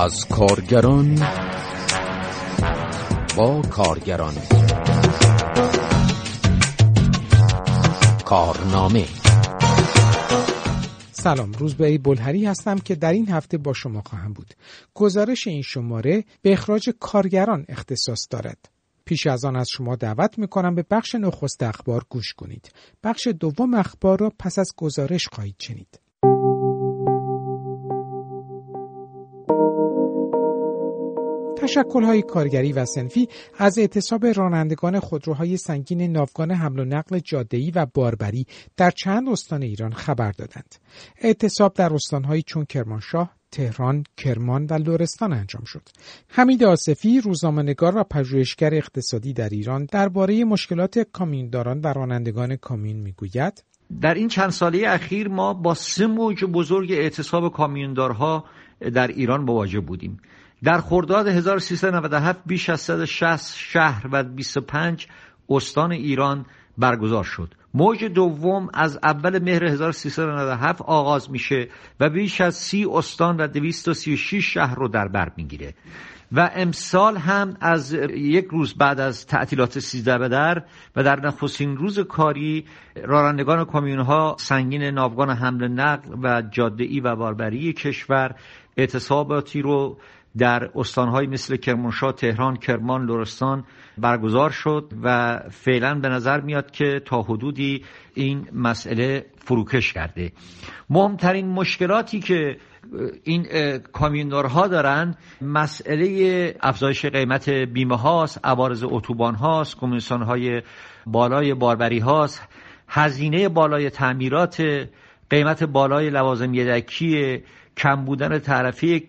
از کارگران با کارگران. کارنامه. سلام روزبه بلهری هستم که در این هفته با شما خواهم بود. گزارش این شماره به اخراج کارگران اختصاص دارد. پیش از آن از شما دعوت می‌کنم به بخش نخست اخبار گوش کنید. بخش دوم اخبار را پس از گزارش خواهید شنید. تشکلهای کارگری و سنفی از اعتصاب رانندگان خودروهای سنگین ناوگان حمل و نقل جاده‌ای و باربری در چند استان ایران خبر دادند. اعتصاب در استانهایی چون کرمانشاه، تهران، کرمان و لرستان انجام شد. حمید آصفی روزنامه‌نگار و پژوهشگر اقتصادی در ایران درباره مشکلات کامیونداران و رانندگان کامیون می‌گوید در این چند ساله اخیر ما با سه موج بزرگ اعتصاب کامیوندارها در ایران مواجه بودیم در خرداد 1397 بیش از 160 شهر و 25 استان ایران برگزار شد. موج دوم از اول مهر 1397 آغاز میشه و بیش از 30 استان و 236 شهر رو در بر می‌گیره. و امسال هم از یک روز بعد از تعطیلات 13 به در و در نخستین روز کاری رانندگان کامیون ها سنگین ناوگان حمل نقل و جاده ای و باربری کشور اعتصاباتی رو در استانهای مثل کرمانشاه، تهران، کرمان، لرستان برگزار شد و فعلا به نظر میاد که تا حدودی این مسئله فروکش کرده. مهمترین مشکلاتی که این کامیوندارها دارن مسئله افزایش قیمت بیمه هاست عوارض اتوبان هاست کمیسیون های بالای باربری هاست هزینه بالای تعمیرات قیمت بالای لوازم یدکی کم بودن تعرفه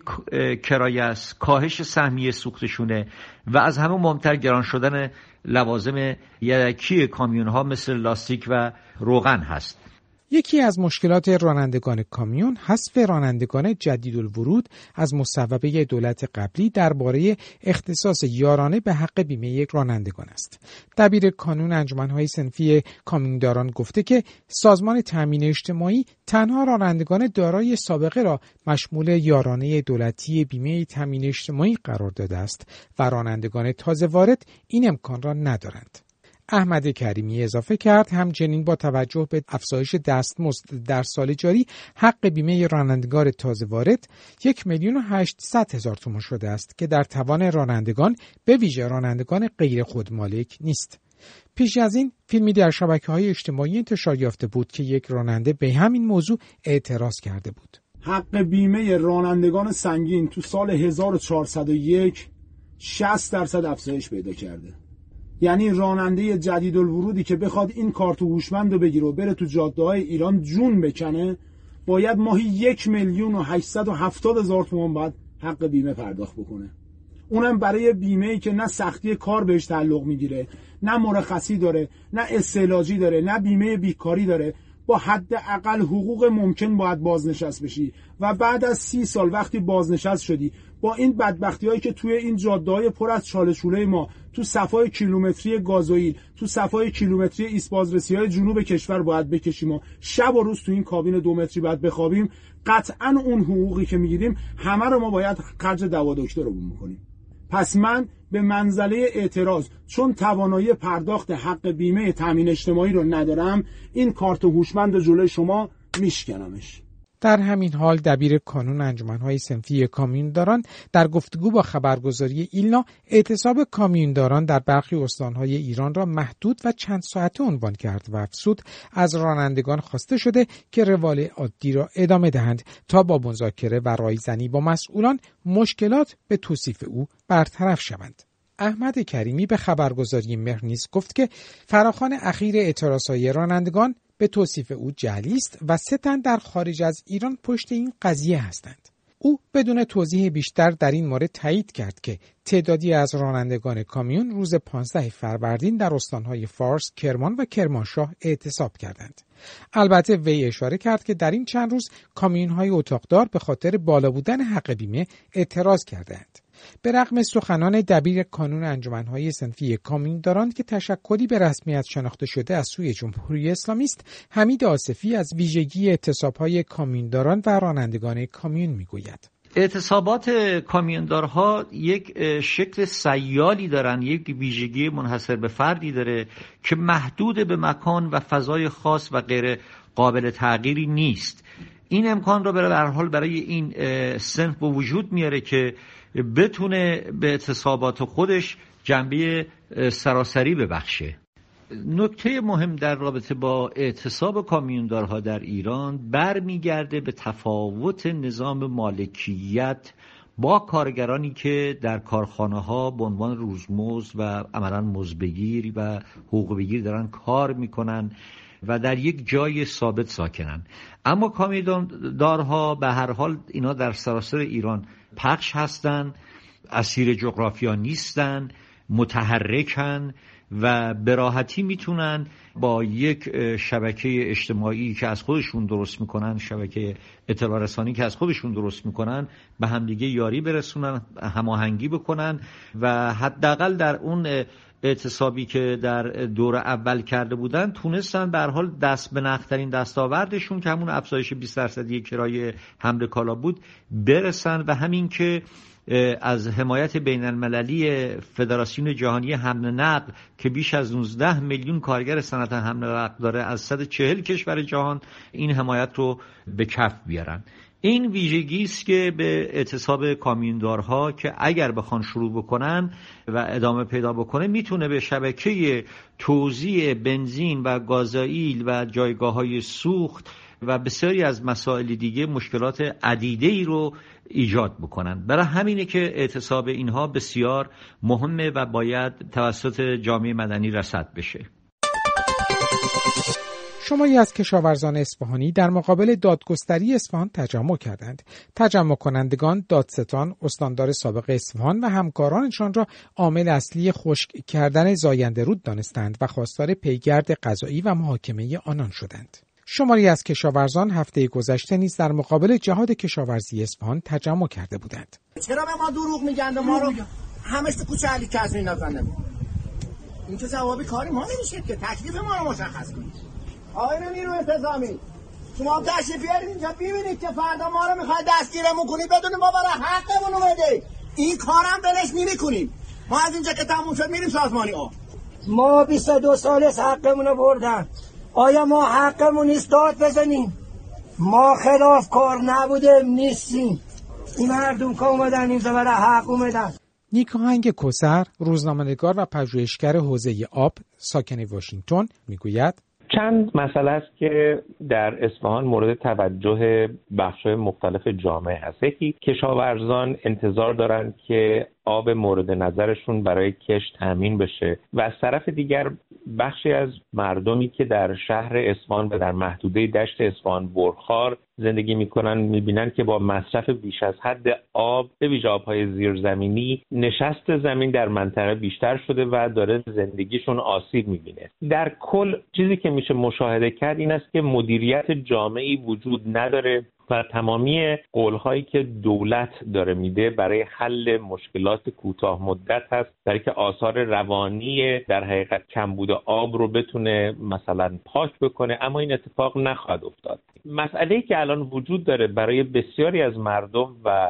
کرایه است. کاهش سهمیه سوختشونه و از همه مهمتر گران شدن لوازم یدکی کامیون ها مثل لاستیک و روغن هست. یکی از مشکلات رانندگان کامیون حذف رانندگان جدید الورود از مصوبه دولت قبلی درباره اختصاص یارانه به حق بیمه یک رانندگان است. دبیر کانون انجمنهای سنفی کامیونداران گفته که سازمان تامین اجتماعی تنها رانندگان دارای سابقه را مشمول یارانه دولتی بیمه تامین اجتماعی قرار داده است و رانندگان تازه وارد این امکان را ندارند. احمد کریمی اضافه کرد همچنین با توجه به افزایش دستمزد در سال جاری حق بیمه رانندگان تازه وارد یک میلیون هشتصد هزار تومان شده است که در توان رانندگان به ویژه رانندگان غیر خودمالک نیست. پیش از این فیلمی در شبکه های اجتماعی انتشار یافته بود که یک راننده به همین موضوع اعتراض کرده بود. حق بیمه رانندگان سنگین تو سال 1401 60 درصد افزایش پیدا کرده. یعنی راننده جدید الورودی که بخواد این کارت هوشمند رو بگیره و بره تو جاده های ایران جون بکنه باید ماهی یک میلیون و هشتصد و هفتاد هزار تومان باید حق بیمه پرداخت بکنه. اونم برای بیمه ای که نه سختی کار بهش تعلق می‌گیره نه مرخصی داره نه استعلاجی داره نه بیمه بیکاری داره. با حد اقل حقوق ممکن باید بازنشست بشی. و بعد از سی سال وقتی بازنشست شدی با این بدبختی هایی که توی این جاده های پر از چالشوله ما تو صفای کیلومتری گازوئیل تو صفای کیلومتری بازرسی های جنوب کشور باید بکشیم و شب و روز تو این کابین دو متری باید بخوابیم قطعا اون حقوقی که می‌گیریم همه رو ما باید خرج دوا دکتر رو بکنیم. پس من به منزله اعتراض چون توانایی پرداخت حق بیمه تامین اجتماعی رو ندارم این کارت هوشمند جلوی شما میشکنمش. در همین حال دبیر کانون انجمنهای سنفی کامیونداران در گفتگو با خبرگزاری ایلنا اعتصاب کامیونداران در برخی استانهای ایران را محدود و چند ساعته عنوان کرد و افسود از رانندگان خواسته شده که روال عادی را ادامه دهند تا با مذاکره و رایزنی با مسئولان مشکلات به توصیف او برطرف شوند. احمد کریمی به خبرگزاری مهرنیز گفت که فراخان اخیر اعتراضهای رانندگان به توصیف او جلی است و سه تن در خارج از ایران پشت این قضیه هستند. او بدون توضیح بیشتر در این مورد تایید کرد که تعدادی از رانندگان کامیون روز 15 فروردین در استانهای فارس، کرمان و کرمانشاه اعتصاب کردند. البته وی اشاره کرد که در این چند روز کامیونهای اتاقدار به خاطر بالا بودن حق بیمه اعتراض کردند. به رغم سخنان دبیر کانون انجمنهای سنفی کامین دارند که تشکلی به رسمیت شناخته شده از سوی جمهوری اسلامی است حمید آصفی از ویژگی اعتصابهای کامیونداران و رانندگان کامیون می‌گوید. اعتصابات کامیوندارها یک شکل سیالی دارن یک ویژگی منحصر به فردی داره که محدود به مکان و فضای خاص و غیر قابل تغییری نیست. این امکان را برای حال برای این سنف به وجود میاره که بتونه به اعتصابات خودش جنبه سراسری ببخشه. نکته مهم در رابطه با اعتصاب کامیوندارها در ایران برمیگرده به تفاوت نظام مالکیت با کارگرانی که در کارخانه ها به عنوان روزمز و عملا مزبگیر و حقوق بگیر دارن کار می‌کنن. و در یک جای ثابت ساکنن. اما کامیوندارها به هر حال اینا در سراسر ایران پخش هستند اسیر جغرافیا نیستن متحرکن و به راحتی می‌تونن با یک شبکه اجتماعی که از خودشون درست می‌کنن شبکه اطلاع رسانی که از خودشون درست می‌کنن به همدیگه یاری برسونن هماهنگی بکنن و حداقل در اون اعتصابی که در دور اول کرده بودن تونستن به حال دست به نخترین دستاوردشون که همون افزایش 20 درصدی کرایه حمل کالا بود برسن و همین که از حمایت بین المللی فدراسیون جهانی حمل نقل که بیش از 19 میلیون کارگر صنعت حمل نقل داره از 140 کشور جهان این حمایت رو به کف بیارن. این ویژگی است که به اعتصاب کامیوندارها که اگر بخوان شروع بکنن و ادامه پیدا بکنه می‌تونه به شبکه توزیع بنزین و گازائیل و جایگاه های سوخت و بسیاری از مسائل دیگه مشکلات عدیده ای رو ایجاد بکنن. برای همینه که اعتصاب اینها بسیار مهمه و باید توسط جامعه مدنی رسد بشه. شماری از کشاورزان اصفهانی در مقابل دادگستری اصفهان تجمع کردند. تجمع کنندگان دادستان، استاندار سابق اصفهان و همکارانشان را عامل اصلی خشک کردن زاینده رود دانستند و خواستار پیگرد قضایی و محاکمه آنان شدند. شماری از کشاورزان هفته گذشته نیز در مقابل جهاد کشاورزی اصفهان تجمع کرده بودند. چرا به ما دروغ میگن ما رو همش تو کوچه علی کسری نزنده این جوابی کاری ما نمیشه که تکلیف ما رو مشخص کنید آقای نیرو انتظامی شما تشریف بیارید اینجا ببینید که فردا ما رو می‌خواد دستگیرمون کنید بدون ما برای حقمون رو بده این کارم دلش نمی‌کنیم. ما از اینجا که تموم شد میریم سازمانی ها ما 22 سال حقمون رو بردن. آیا ما حقمون نیست؟ داد بزنیم. ما خلاف کار نبودیم نیستیم. این مردم که اومدن اینجا برای حق اومدن. نیکاهنگ کسر روزنامه‌نگار و پژوهشگر حوزه آب ساکن واشنگتن می‌گوید چند مسئله است که در اصفهان مورد توجه بخش مختلف جامعه هست. یکی کشاورزان انتظار دارند که آب مورد نظرشون برای کشت تامین بشه. و از طرف دیگر بخشی از مردمی که در شهر اصفهان و در محدوده دشت اصفهان برخار زندگی می‌کنن می‌بینن که با مصرف بیش از حد آب به ویژه آبهای زیرزمینی نشست زمین در منطقه بیشتر شده و داره زندگیشون آسیب می‌بینه. در کل چیزی که میشه مشاهده کرد این است که مدیریت جامعی وجود نداره. و تمامی قولهایی که دولت داره میده برای حل مشکلات کوتاه مدت هست برای که آثار روانی در حقیقت کمبود آب رو بتونه مثلا پاک بکنه اما این اتفاق نخواهد افتاد. مسئله که الان وجود داره برای بسیاری از مردم و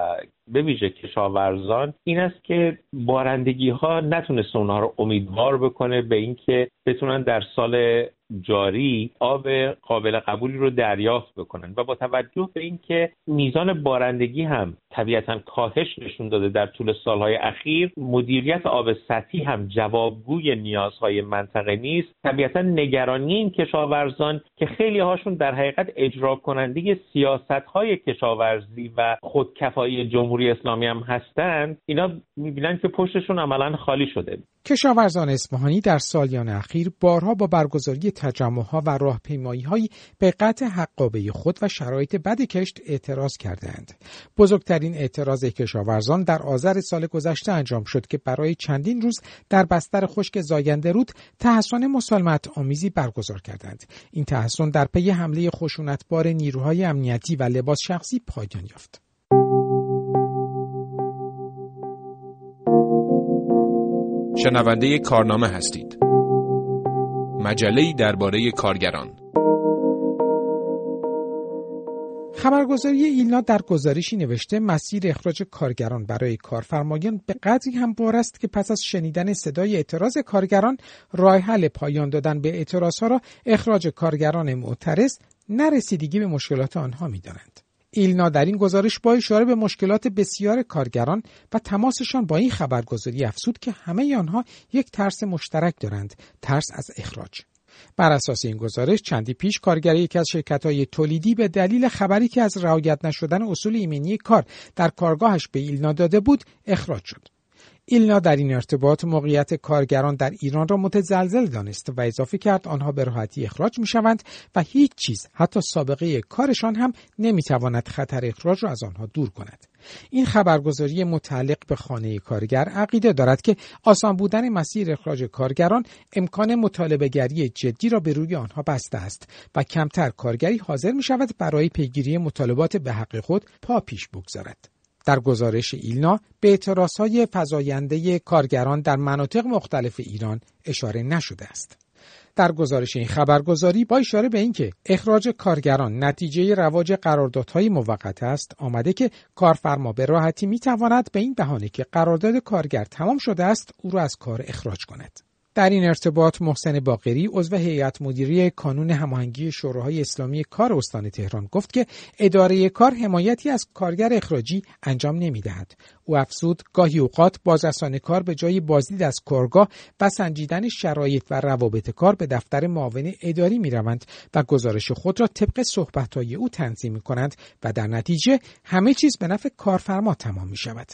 به ویژه کشاورزان این است که بارندگی ها نتونسته اونها رو امیدوار بکنه به اینکه بتونن در سال جاری آب قابل قبولی رو دریافت بکنن و با توجه به اینکه میزان بارندگی هم طبیعتا کاهش نشون داده در طول سالهای اخیر مدیریت آب سطحی هم جوابگوی نیازهای منطقه نیست. طبیعتا نگرانی این کشاورزان که خیلی هاشون در حقیقت اجرا کننده سیاست های کشاورزی و خودکفایی جمهوری اسلامی هم هستند. اینا می‌بینن که پشتشون عملا خالی شده. کشاورزان اصفهانی در سالیان اخیر بارها با برگزاری تجمعها و راهپیماییهایی به قطع حقابه خود و شرایط بد کشت اعتراض کردند. بزرگترین اعتراض کشاورزان در آذر سال گذشته انجام شد که برای چندین روز در بستر خشک زاینده رود تحسن مسالمت آمیزی برگزار کردند. این تحسن در پی حمله خشونتبار نیروهای امنیتی و لباس شخصی پایان یافت. شنونده کارنامه هستید مجله درباره کارگران. خبرگزاری ایلنا در گزارشی نوشته مسیر اخراج کارگران برای کارفرمایان به قدری هم بار است که پس از شنیدن صدای اعتراض کارگران راه حل پایان دادن به اعتراضها را اخراج کارگران معترض نرسیدگی به مشکلات آنها می‌دانند. ایلنا در این گزارش با اشاره به مشکلات بسیار کارگران و تماسشان با این خبرگزاری افزود که همه آنها یک ترس مشترک دارند ترس از اخراج. بر اساس این گزارش چندی پیش کارگر یکی از شرکت های تولیدی به دلیل خبری که از رعایت نشدن اصول ایمنی کار در کارگاهش به ایلنا داده بود اخراج شد. ایلنا در این ارتباط موقعیت کارگران در ایران را متزلزل دانست و اضافه کرد آنها به راحتی اخراج می شوند و هیچ چیز حتی سابقه کارشان هم نمی تواند خطر اخراج را از آنها دور کند. این خبرگزاری متعلق به خانه کارگر عقیده دارد که آسان بودن مسیر اخراج کارگران امکان مطالبه گری جدی را به روی آنها بسته است و کمتر کارگری حاضر می شود برای پیگیری مطالبات به حق خود پا پیش بگذارد. در گزارش ایلنا به های فزاینده کارگران در مناطق مختلف ایران اشاره نشده است. در گزارش این خبرگزاری با اشاره به اینکه اخراج کارگران نتیجه رواج قراردادهای موقت است آمده که کارفرما به راحتی می تواند به این بهانه که قرارداد کارگر تمام شده است او را از کار اخراج کند در این ارتباط محسن باقری عضو هیئت مدیری کانون هماهنگی شوراهای اسلامی کار استان تهران گفت که اداره کار حمایتی از کارگر اخراجی انجام نمی‌دهد او افزود گاهی اوقات بازرسان کار به جای بازدید از کارگاه و سنجیدن شرایط و روابط کار به دفتر معاون اداری می روند و گزارش خود را طبق صحبتهای او تنظیم می کنند و در نتیجه همه چیز به نفع کارفرما تمام می شود.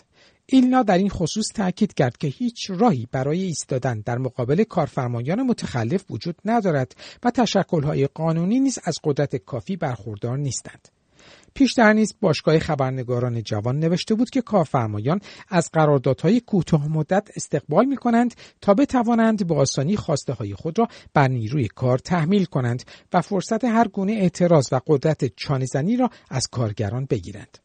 ایلنا در این خصوص تاکید کرد که هیچ راهی برای ایستادن در مقابل کارفرمایان متخلف وجود ندارد و تشکلهای قانونی نیز از قدرت کافی برخوردار نیستند. پیشتر نیز باشگاه خبرنگاران جوان نوشته بود که کارفرمایان از قراردادهای کوتاه مدت استقبال می کنند تا بتوانند به آسانی خواسته های خود را بر نیروی کار تحمیل کنند و فرصت هر گونه اعتراض و قدرت چانهزنی را از کارگران بگیرند.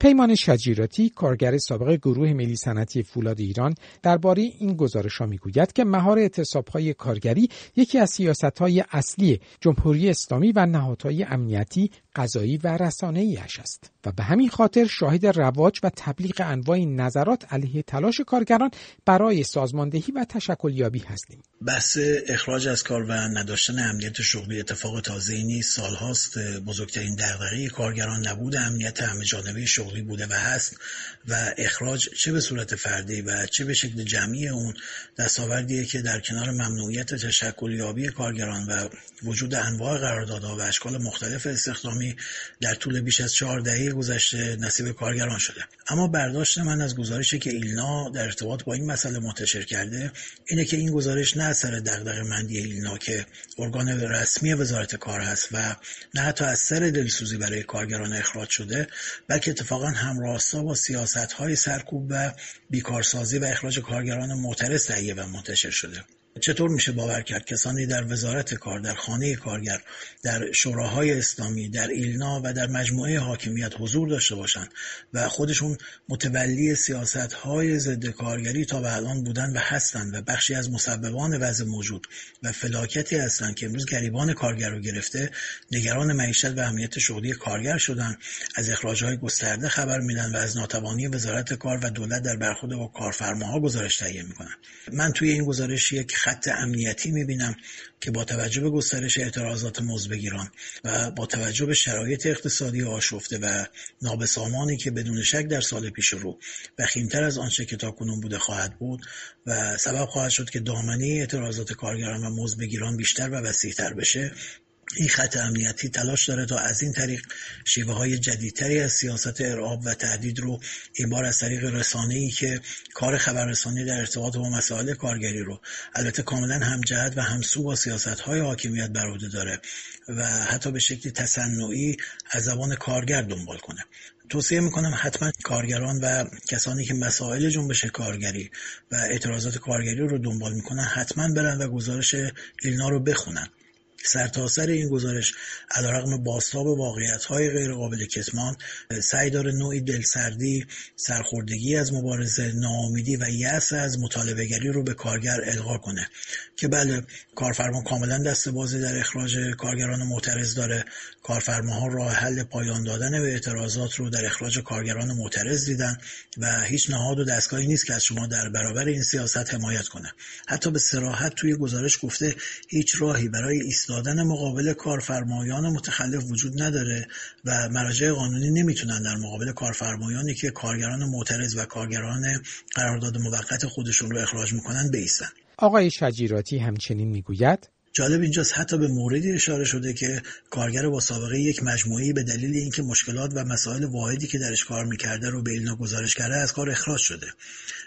پیمان شجیراتی کارگر سابق گروه ملی صنعتی فولاد ایران درباره این گزارش ها می‌گوید که مهار اعتصابهای کارگری یکی از های اصلی جمهوری اسلامی و نهادهای امنیتی قضایی و رسانه ایش است. و به همین خاطر شاهد رواج و تبلیغ انواع نظرات علیه تلاش کارگران برای سازماندهی و تشکلیابی هستیم. بحث اخراج از کار و نداشتن امنیت شغلی اتفاق تازه نیست سالهاست. بزرگترین دغدغه کارگران نبود امنیت همه جانبه شغلی بوده و هست و اخراج چه به صورت فردی و چه به شکل جمعی اون دستاوردیه که در کنار ممنوعیت تشکلیابی کارگران و وجود انواع قراردادها و اشکال مختلف استخدامی در طول بیش از چهار دهه گذشته نصیب کارگران شده. اما برداشت من از گزارشی که ایلنا در ارتباط با این مسئله منتشر کرده اینه که این گزارش نه اثر دغدغه مندی ایلنا که ارگان رسمی وزارت کار هست و نه حتی اثر دلسوزی برای کارگران اخراج شده بلکه اتفاقا همراستا با سیاست های سرکوب و بیکارسازی و اخراج کارگران معترض تهیه و منتشر شده. چطور میشه باور کرد کسانی در وزارت کار در خانه کارگر در شوراهای اسلامی در ایلنا و در مجموعه حاکمیت حضور داشته باشند و خودشون متولی سیاست های ضد کارگری تا به الان بودن و هستند و بخشی از مسببان وضع موجود و فلاکتی هستند که امروز گریبان کارگر رو گرفته نگران معیشت و امنیت شغلی کارگر شدن. از اخراجهای گسترده خبر میدن و از ناتوانی وزارت کار و دولت در برخورد با کارفرماها گزارش تهیه می‌کنن. من توی این گزارش یک خط امنیتی می‌بینم که با توجه به گسترش اعتراضات مزبگیران و با توجه به شرایط اقتصادی آشفته و نابسامانی که بدون شک در سال پیش رو وخیمتر از آنچه که تاکنون بوده خواهد بود و سبب خواهد شد که دامنه اعتراضات کارگران و مزبگیران بیشتر و وسیعتر بشه این خط امنیتی تلاش داره تا از این طریق شیوه های جدیدتری از سیاست ارعاب و تهدید رو این بار از طریق رسانه ای که کار خبررسانی در ارتباط با مسائل کارگری رو البته کاملا همجهت و همسو با سیاست های حاکمیت بر داره و حتی به شکلی تصنعی از زبان کارگر دنبال کنه. توصیه می‌کنم حتما کارگران و کسانی که مسائل جنبش کارگری و اعتراضات کارگری رو دنبال می‌کنن حتما برن و گزارش ایلنا رو بخونن. سرتاسر سر این گزارش علیرغم های غیر قابل کتمان سعی داره نوعی دلسردی سرخوردگی از مبارزه ناامیدی و یأس از مطالبهگری رو به کارگر القا کنه. که بله کارفرما کاملا دست بازی در اخراج کارگران معترض داره. کارفرماها راه حل پایان دادن به اعتراضات رو در اخراج کارگران معترض دیدن و هیچ نهاد و دستگاهی نیست که از شما در برابر این سیاست حمایت کنه. حتی به سراحت توی گزارش گفته هیچ راهی برای ایستادن مقابل کارفرمایان متخلف وجود نداره و مراجع قانونی نمی‌تونن در مقابل کارفرمایانی که کارگران معترض و کارگران قرارداد موقت خودشون رو اخراج می‌کنن بیستن. آقای شجیراتی همچنین می‌گوید جالب اینجاست حتی به موردی اشاره شده که کارگر با سابقه یک مجموعی به دلیل اینکه مشکلات و مسائل واحدی که درش کار می‌کرده رو به ایلنا گزارش کرده از کار اخراج شده.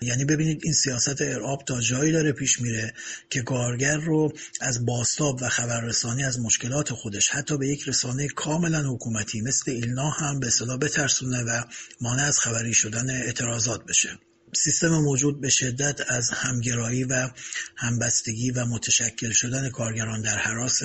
یعنی ببینید این سیاست ارعاب تا جایی داره پیش میره که کارگر رو از باستاب و خبررسانی از مشکلات خودش حتی به یک رسانه کاملا حکومتی مثل ایلنا هم به اصطلاح بترسونه و مانع از خبری شدن اعتراضات بشه. سیستم موجود به شدت از همگرایی و همبستگی و متشکل شدن کارگران در حراس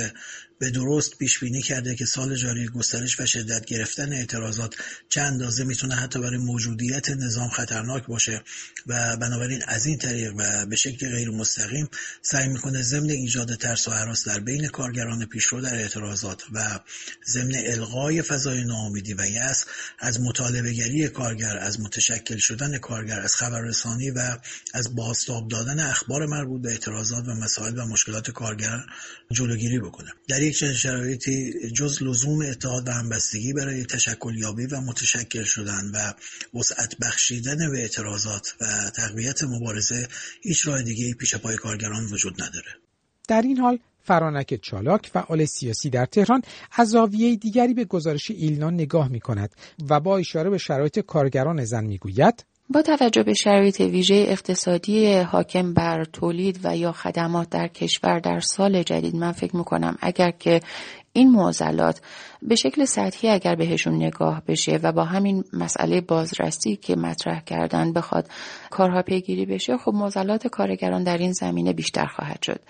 به درست پیش بینی کرده که سال جاری گسترش و شدت گرفتن اعتراضات چند اندازه می‌تونه حتی برای موجودیت نظام خطرناک باشه و بنابراین از این طریق و به شکل غیر مستقیم سعی می‌کنه ضمن ایجاد ترس و حراس در بین کارگران پیشرو در اعتراضات و ضمن الغای فضای ناامیدی و یأس از مطالبهگری کارگر از متشکل شدن کارگر از خبررسانی و از بازتاب دادن اخبار مربوط به اعتراضات و مسائل و مشکلات کارگر جلوگیری بکنه. در یک چنین شرایطی جز لزوم اتحاد و همبستگی برای تشکل یابی و متشکل شدن و وسعت بخشیدن به اعتراضات و تقویت مبارزه هیچ راه دیگه پیش پای کارگران وجود نداره. در این حال فرانک چالاک فعال سیاسی در تهران از زاویه دیگری به گزارش ایلنا نگاه می کند و با اشاره به شرایط کارگران زن می گوید با توجه به شرایط ویژه اقتصادی حاکم بر تولید و یا خدمات در کشور در سال جدید من فکر می‌کنم اگر که این معضلات به شکل سطحی اگر بهشون نگاه بشه و با همین مسئله بازرسی که مطرح کردن بخواد کارها پیگیری بشه خب معضلات کارگران در این زمینه بیشتر خواهد شد.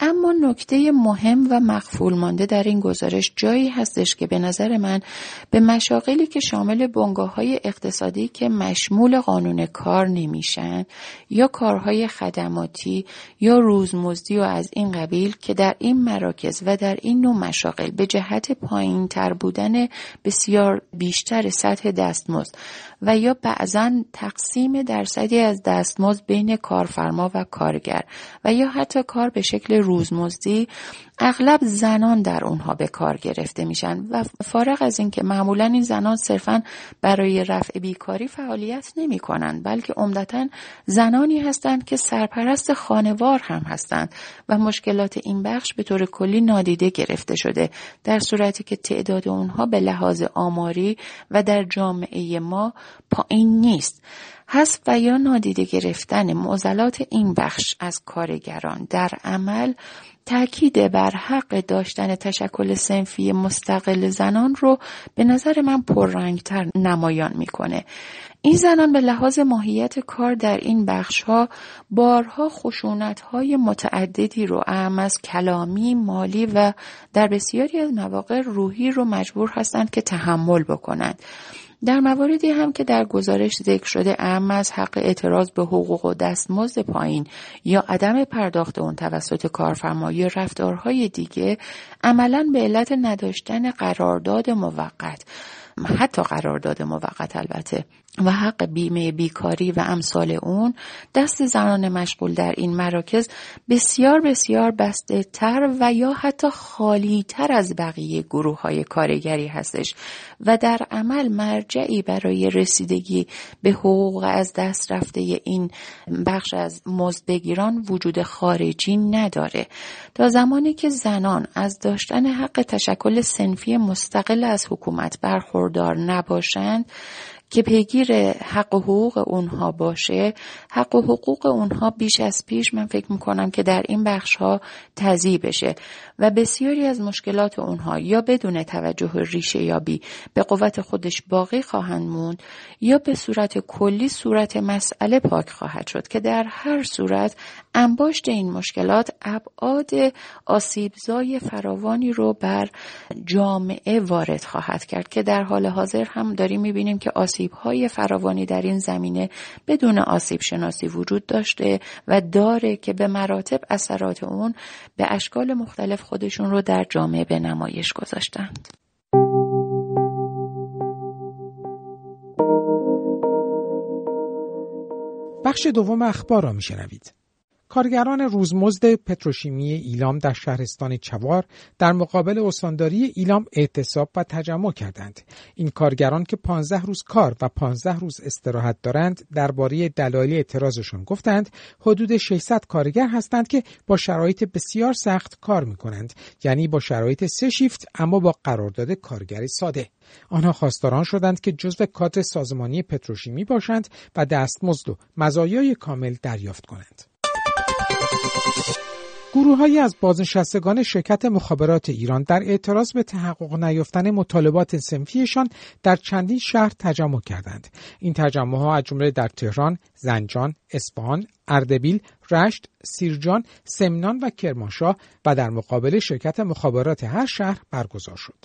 اما نکته مهم و مخفول مانده در این گزارش جایی هستش که به نظر من به مشاقلی که شامل بنگاه های اقتصادی که مشمول قانون کار نمیشن یا کارهای خدماتی یا روزمزدی و از این قبیل که در این مراکز و در این نوع مشاقل به جهت پایین تر بودن بسیار بیشتر سطح دستمزد و یا بعضا تقسیم درصدی از دستمزد بین کارفرما و کارگر و یا حتی کار به شکل روزمزدی اغلب زنان در اونها به کار گرفته میشن و فارغ از اینکه معمولا این زنان صرفا برای رفع بیکاری فعالیت نمی کنند بلکه عمدتا زنانی هستند که سرپرست خانوار هم هستند و مشکلات این بخش به طور کلی نادیده گرفته شده در صورتی که تعداد اونها به لحاظ آماری و در جامعه ما پایین نیست. حذف و یا نادیده گرفتن معضلات این بخش از کارگران در عمل تاکید بر حق داشتن تشکل سنفی مستقل زنان رو به نظر من پررنگتر نمایان می‌کنه این زنان به لحاظ ماهیت کار در این بخش ها بارها خشونت های متعددی رو اهم از کلامی، مالی و در بسیاری از مواقع روحی رو مجبور هستند که تحمل بکنند. در مواردی هم که در گزارش ذکر شده اهم از حق اعتراض به حقوق و دستمزد پایین یا عدم پرداخت اون توسط کارفرمایی رفتارهای دیگه عملا به علت نداشتن قرارداد موقت. حتی قرارداد موقت البته. و حق بیمه بیکاری و امثال اون. دست زنان مشغول در این مراکز بسیار بسیار بسته تر و یا حتی خالی تر از بقیه گروه های کارگری هستش. و در عمل مرجعی برای رسیدگی به حقوق از دست رفته این بخش از مزدگیران وجود خارجی نداره. تا زمانی که زنان از داشتن حق تشکل سنفی مستقل از حکومت برخوردار نباشند که پیگیر حق و حقوق اونها باشه حق و حقوق اونها بیش از پیش من فکر می‌کنم که در این بخش ها تضیع بشه. و بسیاری از مشکلات اونها یا بدون توجه ریشه یابی به قوت خودش باقی خواهند موند یا به صورت کلی صورت مسئله پاک خواهد شد که در هر صورت انباشت این مشکلات ابعاد آسیبزای فراوانی رو بر جامعه وارد خواهد کرد که در حال حاضر هم داریم می‌بینیم که آسیبهای فراوانی در این زمینه بدون آسیب شناسی وجود داشته و داره که به مراتب اثرات اون به اشکال مختلف خودشون رو در جامعه به نمایش گذاشتند. بخش دوم اخبار را میشنوید. کارگران روزمزد پتروشیمی ایلام در شهرستان چوار در مقابل استانداری ایلام اعتصاب و تجمع کردند. این کارگران که 15 روز کار و 15 روز استراحت دارند درباره دلایل اعتراضشان گفتند حدود 600 کارگر هستند که با شرایط بسیار سخت کار می کنند یعنی با شرایط سه شیفت اما با قرارداد کارگر ساده آنها خواستاران شدند که جزو کادر سازمانی پتروشیمی باشند و دستمزد و مزایای کامل دریافت کنند. گروههایی از بازنشستگان شرکت مخابرات ایران در اعتراض به تحقق نیافتن مطالبات سنفیشان در چندین شهر تجمع کردند. این تجمع ها از جمله در تهران، زنجان، اصفهان، اردبیل، رشت، سیرجان، سمنان و کرمانشاه و در مقابل شرکت مخابرات هر شهر برگزار شد.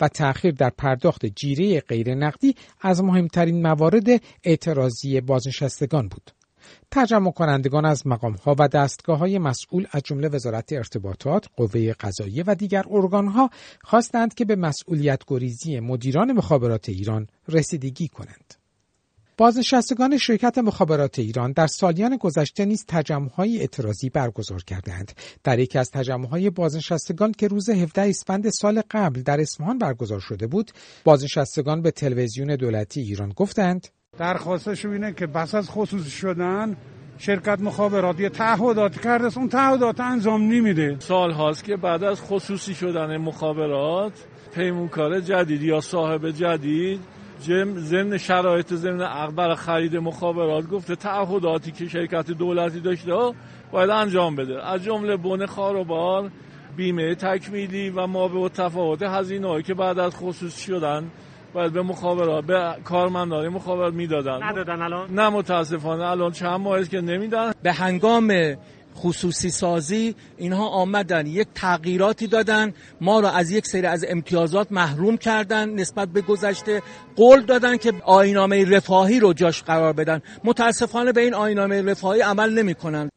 و تأخیر در پرداخت جیره غیر نقدی از مهمترین موارد اعتراضی بازنشستگان بود. تجمع کنندگان از مقامها و دستگاه های مسئول از جمله وزارت ارتباطات، قوه قضاییه و دیگر ارگانها خواستند که به مسئولیت گریزی مدیران مخابرات ایران رسیدگی کنند. بازنشستگان شرکت مخابرات ایران در سالیان گذشته نیز تجمعهای اعتراضی برگزار کردند. در یکی از تجمعهای بازنشستگان که روز 17 اسفند سال قبل در اصفهان برگزار شده بود، بازنشستگان به تلویزیون دولتی ایران گفتند: درخواستش اینه که بس از خصوصی شدن شرکت مخابراتی تعهدات کرده اون تعهدات انجام نمیده سال هاست که بعد از خصوصی شدن مخابرات پیمونکار جدید یا صاحب جدید ضمن شرایط ضمن عقد خرید مخابرات گفته تعهداتی که شرکت دولتی داشته باید انجام بده. از جمله بن خاروبار بیمه تکمیلی و ما به تفاوت هزینه که بعد از خصوص شدن باید به مخابرات به کارمندان مخابرات می‌دادن. ندادن الان؟ نه متاسفانه. الان چند ماه که نمیدن. به هنگام خصوصی سازی اینها آمدن یک تغییراتی دادن ما را از یک سری از امتیازات محروم کردن نسبت به گذشته قول دادن که آینامه رفاهی رو جاش قرار بدن متاسفانه به این آینامه رفاهی عمل نمی کنن.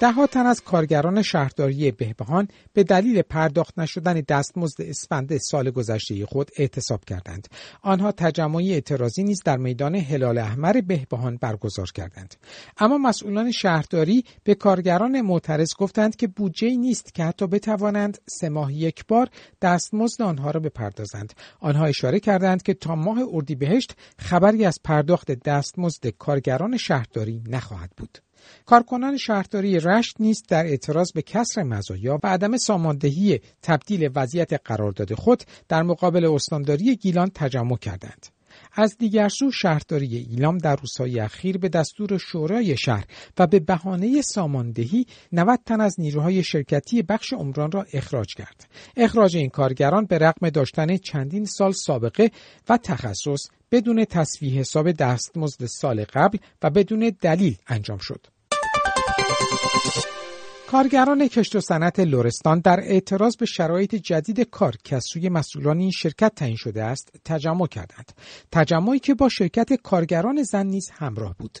ده تن از کارگران شهرداری بهبهان به دلیل پرداخت نشدن دستمزد اسفند سال گذشته خود اعتصاب کردند. آنها تجمعی اعتراضی نیز در میدان هلال احمر بهبهان برگزار کردند. اما مسئولان شهرداری به کارگران معترض گفتند که بودجه نیست که حتی بتوانند سه ماه یک بار دستمزد آنها را بپردازند. آنها اشاره کردند که تا ماه اردیبهشت خبری از پرداخت دستمزد کارگران شهرداری نخواهد بود. کارکنان شهرداری رشت نیست در اعتراض به کسر مزایا و عدم ساماندهی تبدیل وضعیت قرارداد خود در مقابل استانداری گیلان تجمع کردند. از دیگر سو شهرداری ایلام در روزهای اخیر به دستور شورای شهر و به بهانه ساماندهی 90 تن از نیروهای شرکتی بخش عمران را اخراج کرد. اخراج این کارگران به رغم داشتن چندین سال سابقه و تخصص بدون تصویه حساب دستمزد سال قبل و بدون دلیل انجام شد. you کارگران کشت و صنعت لورستان در اعتراض به شرایط جدید کار که از سوی مسئولان این شرکت تعیین شده است تجمع کردند. تجمعی که با شرکت کارگران زن نیز همراه بود.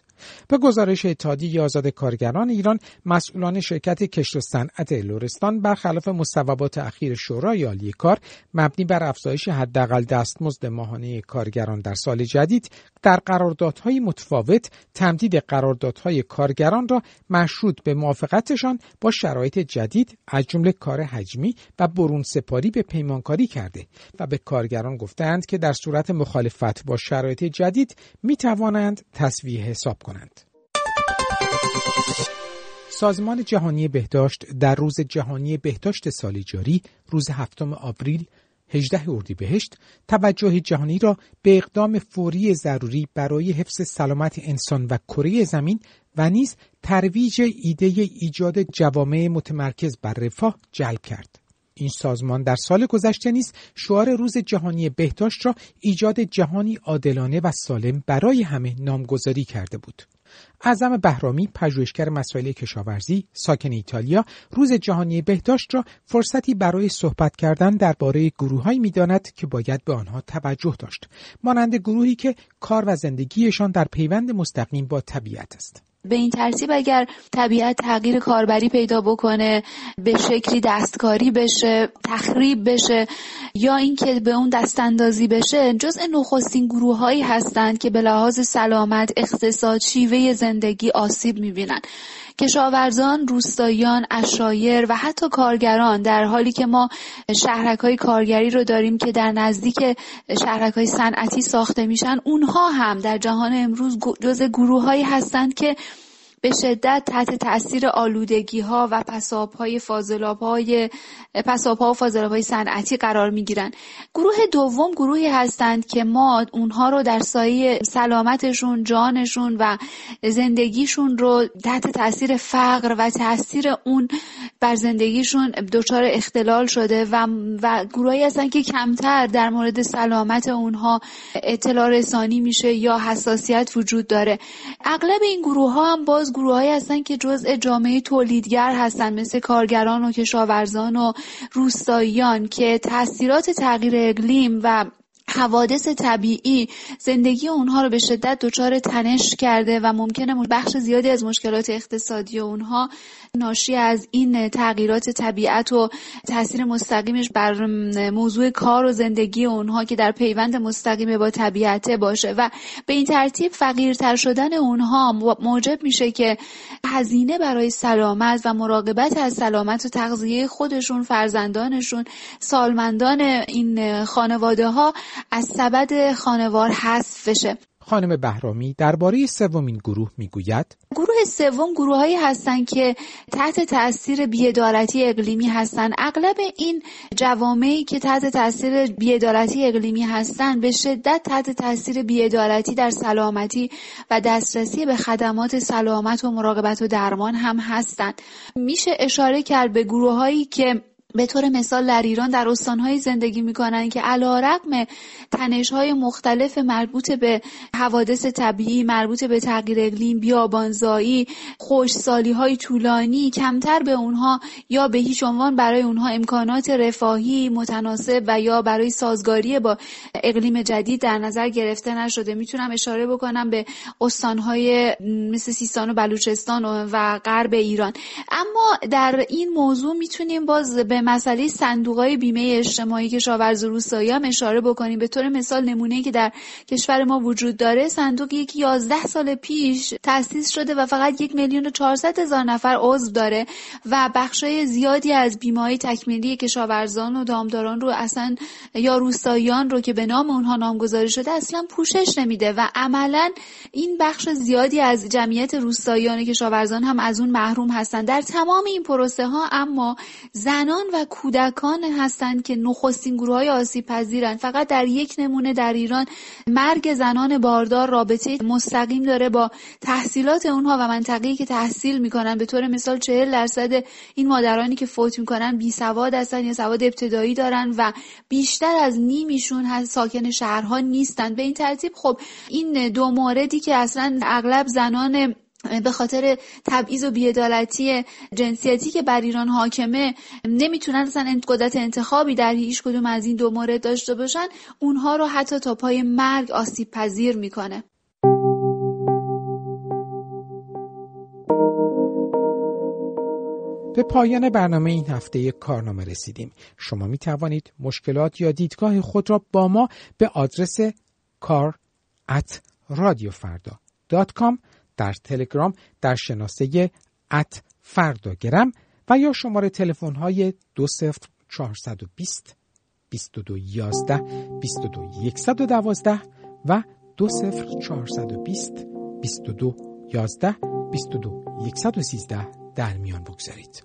به گزارش اتحادیه آزاد کارگران ایران مسئولان شرکت کشت و صنعت لورستان برخلاف مصوبات اخیر شورای عالی کار مبنی بر افزایش حداقل دستمزد ماهانه کارگران در سال جدید در قراردادهای متفاوت تمدید قراردادهای کارگران را مشروط به موافقتشان با شرایط جدید از جمله کار حجمی و برون سپاری به پیمانکاری کرده و به کارگران گفتند که در صورت مخالفت با شرایط جدید می توانند تصویه حساب کنند. سازمان جهانی بهداشت در روز جهانی بهداشت سال جاری روز هفتم آوریل 18 اردیبهشت توجه جهانی را به اقدام فوری ضروری برای حفظ سلامت انسان و کره زمین و نیز ترویج ایده ایجاد جوامع متمرکز بر رفاه جلب کرد. این سازمان در سال گذشته نیز شعار روز جهانی بهداشت را ایجاد جهانی عادلانه و سالم برای همه نامگذاری کرده بود. اعظم بهرامی پژوهشگر مسائل کشاورزی ساکن ایتالیا روز جهانی بهداشت را فرصتی برای صحبت کردن درباره گروههایی می‌داند که باید به آنها توجه داشت. مانند گروهی که کار و زندگیشان در پیوند مستقیم با طبیعت است. به این ترتیب اگر طبیعت تغییر کاربری پیدا بکنه به شکلی دستکاری بشه تخریب بشه یا اینکه به اون دست اندازی بشه جزء نخستین گروه هایی هستند که به لحاظ سلامت اقتصاد شیوه زندگی آسیب می‌بینن. کشاورزان، روستاییان، اشایر و حتی کارگران در حالی که ما شهرک های کارگری رو داریم که در نزدیک شهرک های صنعتی ساخته میشن اونها هم در جهان امروز جز گروه هایی هستند که به شدت تحت تاثیر آلودگی ها و پساب های فاضلاب های پساب ها و فاضلاب های صنعتی قرار می گیرن. گروه دوم گروهی هستند که ما اونها رو در سایه سلامتشون جانشون و زندگیشون رو تحت تاثیر فقر و تاثیر اون بر زندگیشون دچار اختلال شده و, و گروهی هستن که کمتر در مورد سلامت اونها اطلاع رسانی میشه یا حساسیت وجود داره اغلب این گروه ها هم باز گروههایی هستن که جزء جامعه تولیدگر هستن مثل کارگران و کشاورزان و روستاییان که تاثیرات تغییر اقلیم و حوادث طبیعی زندگی اونها رو به شدت دچار تنش کرده و ممکنه بخش زیادی از مشکلات اقتصادی اونها ناشی از این تغییرات طبیعت و تاثیر مستقیمش بر موضوع کار و زندگی اونها که در پیوند مستقیم با طبیعت باشه و به این ترتیب فقیرتر شدن اونها موجب میشه که هزینه برای سلامت و مراقبت از سلامت و تغذیه خودشون فرزندانشون سالمندان این خانواده ها از سبد خانوار حذف بشه. خانم بهرامی درباره سومین گروه می‌گوید. گروه سوم گروههایی هستند که تحت تاثیر بیعدالتی اقلیمی هستند اغلب این جوامعی که تحت تاثیر بیعدالتی اقلیمی هستند به شدت تحت تاثیر بیعدالتی در سلامتی و دسترسی به خدمات سلامت و مراقبت و درمان هم هستند میشه اشاره کرد به گروههایی که به طور مثال در ایران در استانهایی زندگی می‌کنن که علا رقم تنشهای مختلف مربوط به حوادث طبیعی مربوط به تغییر اقلیم بیابانزایی خوشسالی های طولانی کمتر به اونها یا به هیچ عنوان برای اونها امکانات رفاهی متناسب و یا برای سازگاری با اقلیم جدید در نظر گرفته نشده. می‌تونم اشاره بکنم به استانهای مثل سیستان و بلوچستان و غرب ایران. اما در این موضوع می‌تونیم باز به مسئله صندوق های بیمه اجتماعی کشاورز و روستایی هم اشاره بکنیم. به طور مثال نمونه که در کشور ما وجود داره صندوقی که 11 سال پیش تأسیس شده و فقط یک میلیون و 400 هزار نفر عضو داره و بخشای زیادی از بیمه های تکمیلی کشاورزان و دامداران رو اصلا یا روستاییان رو که به نام اونها نامگذاری شده اصلا پوشش نمیده و عملا این بخش زیادی از جمعیت روستاییان کشاورزان هم از اون محروم هستند در تمام این پروسه ها اما زنان و کودکان هستند که نخستین گروه های آسیب پذیرند فقط در یک نمونه در ایران مرگ زنان باردار رابطه مستقیم داره با تحصیلات اونها و منطقه‌ای که تحصیل می‌کنن. به طور مثال 40 درصد این مادرانی که فوت می‌کنن بی سواد هستن یا سواد ابتدایی دارن و بیشتر از نیمیشون ساکن شهرها نیستند به این ترتیب خب این دو موردی که اصلا اغلب زنان به خاطر تبعیض و بیعدالتی جنسیتی که بر ایران حاکمه نمی‌تونن اصلا قدرت انتخابی در هیچ کدوم از این دو مورد داشته باشن اونها رو حتی تا پای مرگ آسیب پذیر می‌کنه به پایان برنامه این هفته کارنامه رسیدیم. شما می توانید مشکلات یا دیدگاه خود را با ما به آدرس کار at در تلگرام در شناسه ات فرداگرم و یا شماره تلفن های 20420 2211 22112 و 20420 2211 22113 در میان بگذارید.